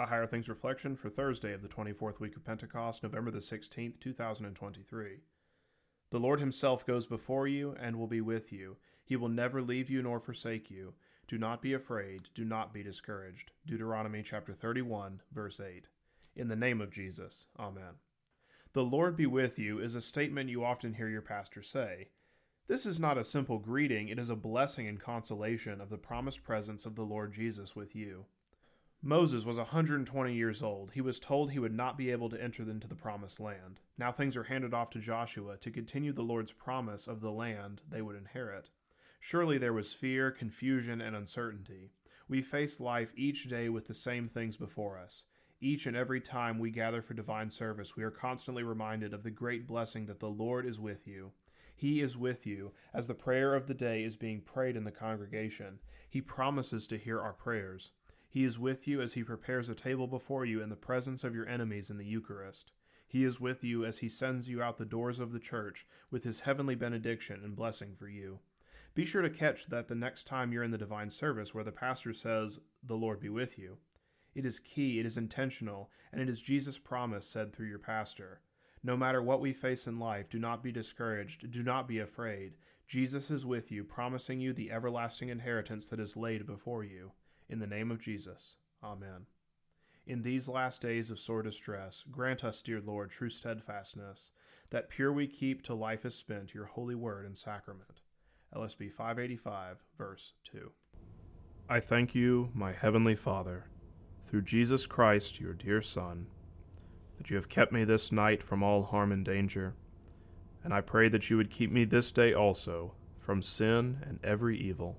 A Higher Things Reflection for Thursday of the 24th week of Pentecost, November the 16th, 2023. The Lord Himself goes before you and will be with you. He will never leave you nor forsake you. Do not be afraid, do not be discouraged. Deuteronomy chapter 31, verse 8. In the name of Jesus, Amen. The Lord be with you is a statement you often hear your pastor say. This is not a simple greeting, it is a blessing and consolation of the promised presence of the Lord Jesus with you. Moses was 120 years old. He was told he would not be able to enter into the promised land. Now things are handed off to Joshua to continue the Lord's promise of the land they would inherit. Surely there was fear, confusion, and uncertainty. We face life each day with the same things before us. Each and every time we gather for divine service, we are constantly reminded of the great blessing that the Lord is with you. He is with you as the prayer of the day is being prayed in the congregation. He promises to hear our prayers. He is with you as he prepares a table before you in the presence of your enemies in the Eucharist. He is with you as he sends you out the doors of the church with his heavenly benediction and blessing for you. Be sure to catch that the next time you're in the divine service where the pastor says, The Lord be with you. It is key, it is intentional, and it is Jesus' promise said through your pastor. No matter what we face in life, do not be discouraged, do not be afraid. Jesus is with you, promising you the everlasting inheritance that is laid before you. In the name of Jesus. Amen. In these last days of sore distress, grant us, dear Lord, true steadfastness, that pure we keep till life is spent your holy word and sacrament. LSB 585, verse 2. I thank you, my heavenly Father, through Jesus Christ, your dear Son, that you have kept me this night from all harm and danger, and I pray that you would keep me this day also from sin and every evil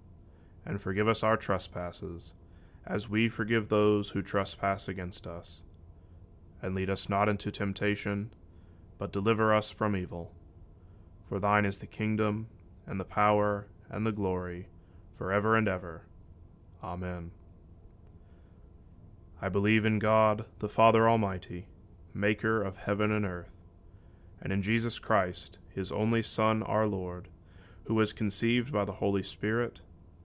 and forgive us our trespasses, as we forgive those who trespass against us. And lead us not into temptation, but deliver us from evil. For thine is the kingdom, and the power, and the glory, for ever and ever. Amen. I believe in God, the Father Almighty, maker of heaven and earth, and in Jesus Christ, his only Son, our Lord, who was conceived by the Holy Spirit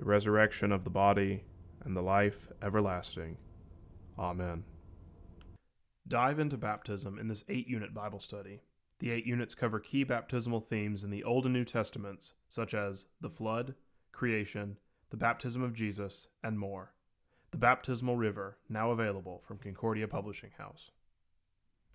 the resurrection of the body, and the life everlasting. Amen. Dive into baptism in this eight unit Bible study. The eight units cover key baptismal themes in the Old and New Testaments, such as the flood, creation, the baptism of Jesus, and more. The Baptismal River, now available from Concordia Publishing House.